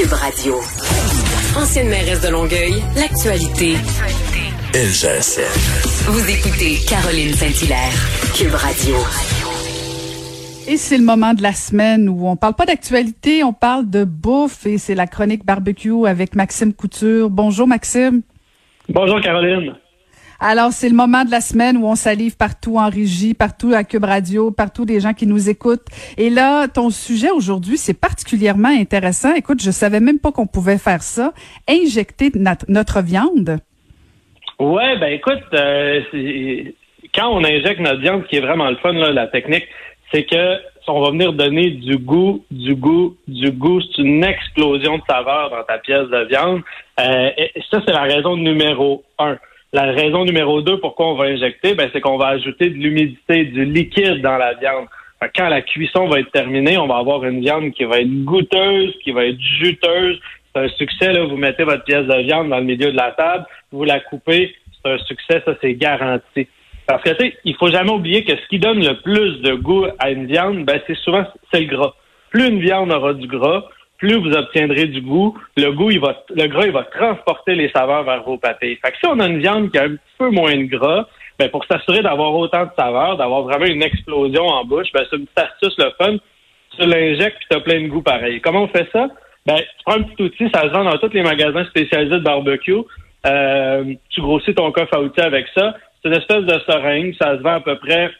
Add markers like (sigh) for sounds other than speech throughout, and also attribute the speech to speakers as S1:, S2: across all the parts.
S1: Cube Radio. Ancienne mairesse de Longueuil, l'actualité. LGSN. Vous écoutez Caroline Saint-Hilaire, Cube Radio.
S2: Et c'est le moment de la semaine où on parle pas d'actualité, on parle de bouffe et c'est la chronique barbecue avec Maxime Couture. Bonjour Maxime.
S3: Bonjour Caroline.
S2: Alors, c'est le moment de la semaine où on salive partout en régie, partout à Cube Radio, partout des gens qui nous écoutent. Et là, ton sujet aujourd'hui, c'est particulièrement intéressant. Écoute, je savais même pas qu'on pouvait faire ça. Injecter notre, viande.
S3: Ouais, ben écoute, euh, quand on injecte notre viande, ce qui est vraiment le fun, là, la technique, c'est que on va venir donner du goût, du goût, du goût. C'est une explosion de saveur dans ta pièce de viande. Euh, et ça, c'est la raison numéro un. La raison numéro deux pourquoi on va injecter, ben, c'est qu'on va ajouter de l'humidité, du liquide dans la viande. Quand la cuisson va être terminée, on va avoir une viande qui va être goûteuse, qui va être juteuse. C'est un succès, là. Vous mettez votre pièce de viande dans le milieu de la table, vous la coupez, c'est un succès, ça, c'est garanti. Parce que, tu sais, il faut jamais oublier que ce qui donne le plus de goût à une viande, ben, c'est souvent, c'est le gras. Plus une viande aura du gras, plus vous obtiendrez du goût. Le goût, il va, le gras, il va transporter les saveurs vers vos papilles. Fait que si on a une viande qui a un peu moins de gras, ben pour s'assurer d'avoir autant de saveurs, d'avoir vraiment une explosion en bouche, ben c'est une petite astuce le fun. Tu l'injectes puis as plein de goût pareil. Comment on fait ça? Ben, tu prends un petit outil, ça se vend dans tous les magasins spécialisés de barbecue. Euh, tu grossis ton coffre à outils avec ça. C'est une espèce de seringue, ça se vend à peu près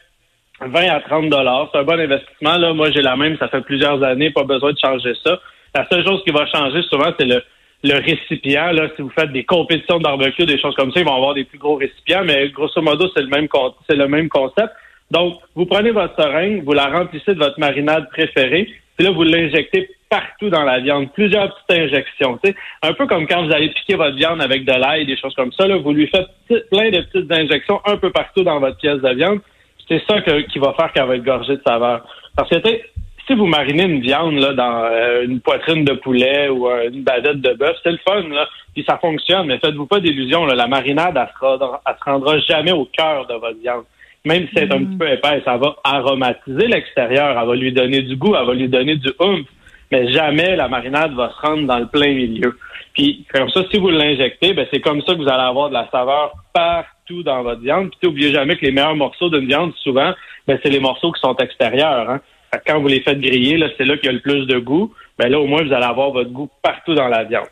S3: 20 à 30 dollars. C'est un bon investissement. Là, moi, j'ai la même, ça fait plusieurs années, pas besoin de changer ça. La seule chose qui va changer souvent, c'est le, le récipient. Là, si vous faites des compétitions de barbecue, des choses comme ça, ils vont avoir des plus gros récipients, mais grosso modo, c'est le même c'est le même concept. Donc, vous prenez votre seringue, vous la remplissez de votre marinade préférée, puis là, vous l'injectez partout dans la viande, plusieurs petites injections. sais, Un peu comme quand vous allez piquer votre viande avec de l'ail, des choses comme ça, là, vous lui faites plein de petites injections un peu partout dans votre pièce de viande. C'est ça qui va faire qu'elle va être gorgée de saveur. Parce que si vous marinez une viande là, dans euh, une poitrine de poulet ou euh, une badette de bœuf, c'est le fun, là, puis ça fonctionne, mais faites-vous pas d'illusions. La marinade, elle se, rendra, se rendra jamais au cœur de votre viande. Même si c'est un mm. petit peu épais, ça va aromatiser l'extérieur, elle va lui donner du goût, elle va lui donner du oomph, mais jamais la marinade va se rendre dans le plein milieu. Puis comme ça, si vous l'injectez, ben, c'est comme ça que vous allez avoir de la saveur partout dans votre viande. Puis n'oubliez jamais que les meilleurs morceaux d'une viande, souvent, ben, c'est les morceaux qui sont extérieurs. Hein quand vous les faites griller, là, c'est là qu'il y a le plus de goût. Ben là, au moins, vous allez avoir votre goût partout dans la viande.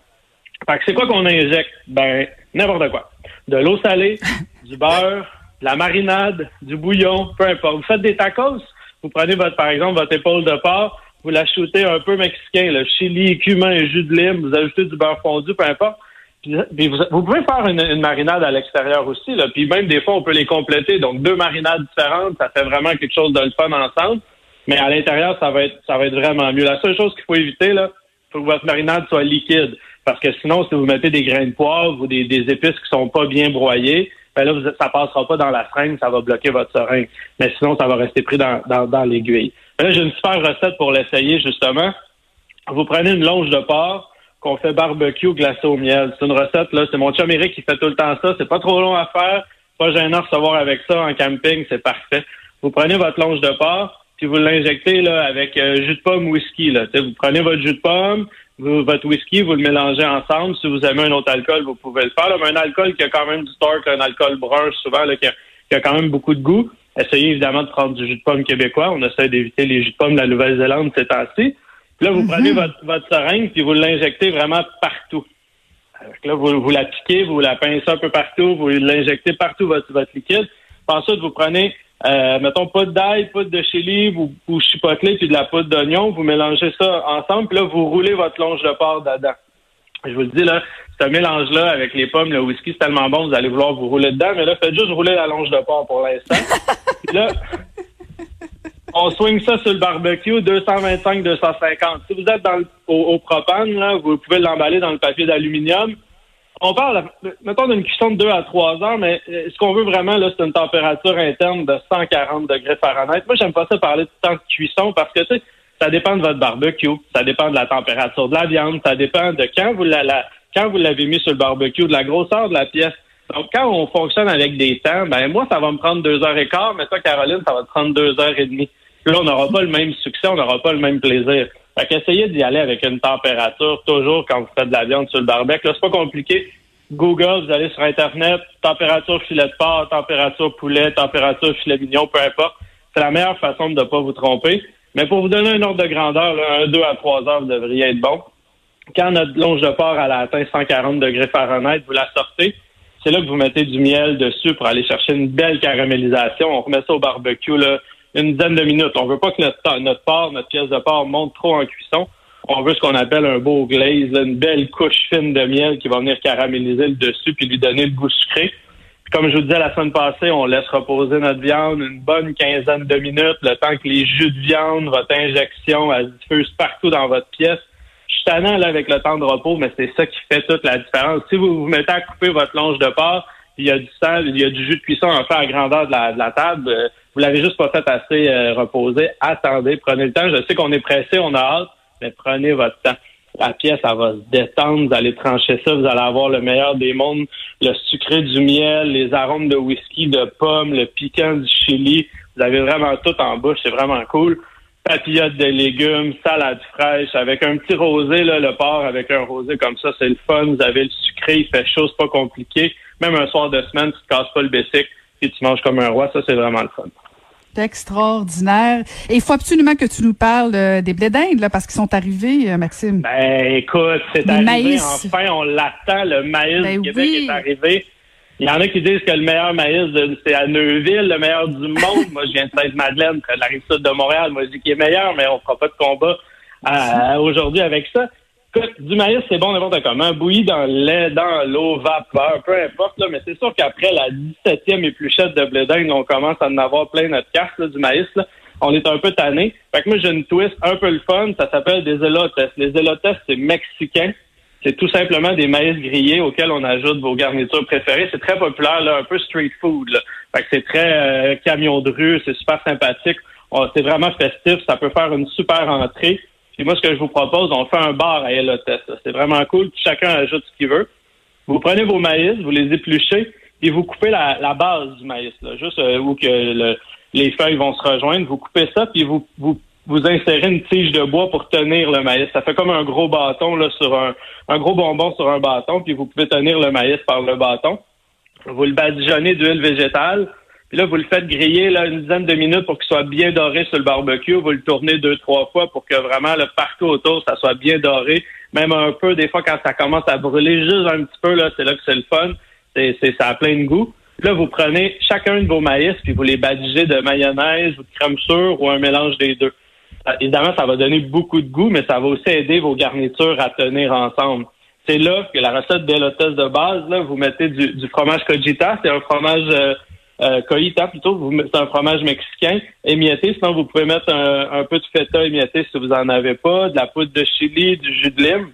S3: Fait que c'est quoi qu'on injecte? Ben, n'importe quoi. De l'eau salée, (laughs) du beurre, de la marinade, du bouillon, peu importe. Vous faites des tacos, vous prenez votre, par exemple, votre épaule de porc, vous la shootez un peu mexicain, le chili, cumin, jus de lime, vous ajoutez du beurre fondu, peu importe. Puis, vous, pouvez faire une, marinade à l'extérieur aussi, là. Puis même des fois, on peut les compléter. Donc deux marinades différentes, ça fait vraiment quelque chose de le fun ensemble. Mais à l'intérieur, ça va être ça va être vraiment mieux. La seule chose qu'il faut éviter, là, faut que votre marinade soit liquide. Parce que sinon, si vous mettez des grains de poivre ou des, épices qui sont pas bien broyées, ben là, vous, ça passera pas dans la seringue, ça va bloquer votre seringue. Mais sinon, ça va rester pris dans, dans, l'aiguille. Là, j'ai une super recette pour l'essayer, justement. Vous prenez une longe de porc qu'on fait barbecue glacé au miel. C'est une recette, là. C'est mon chum Eric qui fait tout le temps ça. C'est pas trop long à faire. Pas gênant de recevoir avec ça en camping. C'est parfait. Vous prenez votre longe de porc, puis vous l'injectez là avec euh, jus de pomme whisky. Là. vous prenez votre jus de pomme, votre whisky, vous le mélangez ensemble. Si vous aimez un autre alcool, vous pouvez le faire. mais un alcool qui a quand même du torque, un alcool brun souvent, là, qui, a, quand même beaucoup de goût. Essayez évidemment de prendre du jus de pomme québécois. On essaie d'éviter les jus de pomme de la Nouvelle-Zélande ces temps-ci. Là, vous prenez mm-hmm. votre, votre seringue puis vous l'injectez vraiment partout. là, vous, vous la piquez, vous la pincez un peu partout, vous l'injectez partout votre, votre liquide. Ensuite, vous prenez euh, mettons poudre d'ail, poudre de chili, vous, vous chipotez puis de la poudre d'oignon, vous mélangez ça ensemble, puis là, vous roulez votre longe de porc dedans. Je vous le dis, là, ce mélange-là avec les pommes, le whisky, c'est tellement bon, vous allez vouloir vous rouler dedans, mais là, faites juste rouler la longe de porc pour l'instant. (laughs) là, on swing ça sur le barbecue, 225-250. Si vous êtes dans au, au, propane, là, vous pouvez l'emballer dans le papier d'aluminium on parle, mettons, d'une cuisson de 2 à 3 heures, mais euh, ce qu'on veut vraiment, là, c'est une température interne de 140 degrés Fahrenheit. Moi, j'aime pas ça parler de temps de cuisson parce que, tu sais, ça dépend de votre barbecue, ça dépend de la température de la viande, ça dépend de quand vous quand vous l'avez mis sur le barbecue, de la grosseur de la pièce. Donc, quand on fonctionne avec des temps, ben moi, ça va me prendre deux heures et quart, mais toi, Caroline, ça va te prendre deux heures et demie. Là, on n'aura pas le même succès, on n'aura pas le même plaisir. Fait qu'essayez d'y aller avec une température, toujours quand vous faites de la viande sur le barbecue. Là, c'est pas compliqué. Google, vous allez sur Internet, température filet de porc, température poulet, température filet mignon, peu importe. C'est la meilleure façon de ne pas vous tromper. Mais pour vous donner un ordre de grandeur, là, un, deux à trois heures, vous devriez être bon. Quand notre longe de porc a atteint 140 degrés Fahrenheit, vous la sortez. C'est là que vous mettez du miel dessus pour aller chercher une belle caramélisation. On remet ça au barbecue là, une dizaine de minutes. On veut pas que notre, notre porc, notre pièce de porc monte trop en cuisson. On veut ce qu'on appelle un beau glaze, une belle couche fine de miel qui va venir caraméliser le dessus puis lui donner le goût sucré. comme je vous disais la semaine passée, on laisse reposer notre viande une bonne quinzaine de minutes, le temps que les jus de viande, votre injection, elle se diffuse partout dans votre pièce. Je suis tannant là, avec le temps de repos, mais c'est ça qui fait toute la différence. Si vous vous mettez à couper votre longe de porc, il y a du sang, il y a du jus de cuisson à faire à grandeur de la, table, euh, vous l'avez juste pas fait assez euh, reposer. Attendez, prenez le temps. Je sais qu'on est pressé, on a hâte, mais prenez votre temps. La pièce, elle va se détendre, vous allez trancher ça, vous allez avoir le meilleur des mondes, le sucré du miel, les arômes de whisky, de pommes, le piquant du chili. Vous avez vraiment tout en bouche, c'est vraiment cool. Papillotes de légumes, salade fraîche, avec un petit rosé, là, le porc avec un rosé comme ça, c'est le fun. Vous avez le sucré, il fait chaud, c'est pas compliqué. Même un soir de semaine, tu te casses pas le bessic, et tu manges comme un roi, ça c'est vraiment le fun
S2: extraordinaire. Et il faut absolument que tu nous parles euh, des blés d'Inde, là, parce qu'ils sont arrivés, euh, Maxime.
S3: Ben, écoute, c'est arrivé. Enfin, on l'attend. Le maïs ben du Québec est arrivé. Il y en a qui disent que le meilleur maïs, c'est à Neuville, le meilleur du monde. Moi, je viens de Sainte-Madeleine, la rive sud de Montréal. Moi, je dis qu'il est meilleur, mais on fera pas de combat euh, aujourd'hui avec ça. Du maïs, c'est bon n'importe comment. Bouilli dans le lait, dans l'eau, vapeur, peu importe. Là, mais c'est sûr qu'après la 17e épluchette de blé on commence à en avoir plein notre carte du maïs. Là. On est un peu tanné. Fait que moi, j'ai une twist un peu le fun. Ça s'appelle des elotes. Les elotes, c'est mexicain. C'est tout simplement des maïs grillés auxquels on ajoute vos garnitures préférées. C'est très populaire, là, un peu street food. Là. Fait que c'est très euh, camion de rue, c'est super sympathique. C'est vraiment festif. Ça peut faire une super entrée. Et moi, ce que je vous propose, on fait un bar à Elotes. C'est vraiment cool. Chacun ajoute ce qu'il veut. Vous prenez vos maïs, vous les épluchez, et vous coupez la, base du maïs, là, juste euh, où que les feuilles vont se rejoindre. Vous coupez ça, puis vous, vous, vous insérez une tige de bois pour tenir le maïs. Ça fait comme un gros bâton là, sur un, un gros bonbon sur un bâton, puis vous pouvez tenir le maïs par le bâton. Vous le badigeonnez d'huile végétale. Puis là, vous le faites griller là, une dizaine de minutes pour qu'il soit bien doré sur le barbecue. Vous le tournez deux, trois fois pour que vraiment le partout autour, ça soit bien doré. Même un peu, des fois, quand ça commence à brûler juste un petit peu, là, c'est là que c'est le fun. C'est, c'est, ça a plein de goût. Là, vous prenez chacun de vos maïs, puis vous les badigez de mayonnaise ou de crème sûre ou un mélange des deux. Euh, évidemment, ça va donner beaucoup de goût, mais ça va aussi aider vos garnitures à tenir ensemble. C'est là que la recette d'élotes de base, là, vous mettez du, du fromage cogita, c'est un fromage euh, euh, plutôt, c'est un fromage mexicain émietté. Sinon, vous pouvez mettre un, peu de feta émietté si vous en avez pas, de la poudre de chili, du jus de lime.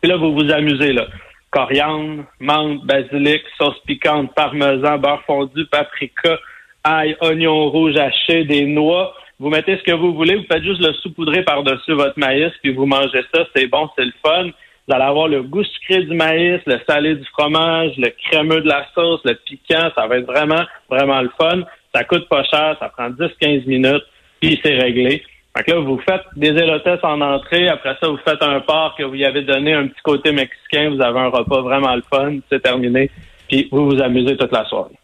S3: Puis là, vous vous amusez là. Coriandre, menthe, basilic, sauce piquante, parmesan, beurre fondu, paprika, ail, oignon rouge haché, des noix. Vous mettez ce que vous voulez, vous faites juste le saupoudrer par-dessus votre maïs, puis vous mangez ça, c'est bon, c'est le fun. Vous allez avoir le goût sucré du maïs, le salé du fromage, le crémeux de la sauce, le piquant. Ça va être vraiment, vraiment le fun. Ça coûte pas cher, ça prend 10-15 minutes, puis c'est réglé. Fait que là, vous faites des élotes en entrée. Après ça, vous faites un porc que vous y avez donné un petit côté mexicain. Vous avez un repas vraiment le fun. C'est terminé. Puis vous vous amusez toute la soirée.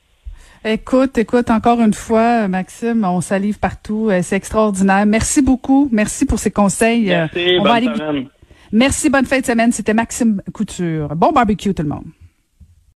S2: Écoute, écoute, encore une fois, Maxime, on salive partout. Euh, c'est extraordinaire. Merci beaucoup. Merci pour ces conseils.
S3: Merci, bonne semaine.
S2: Merci, bonne fin de semaine. C'était Maxime Couture. Bon barbecue tout le monde.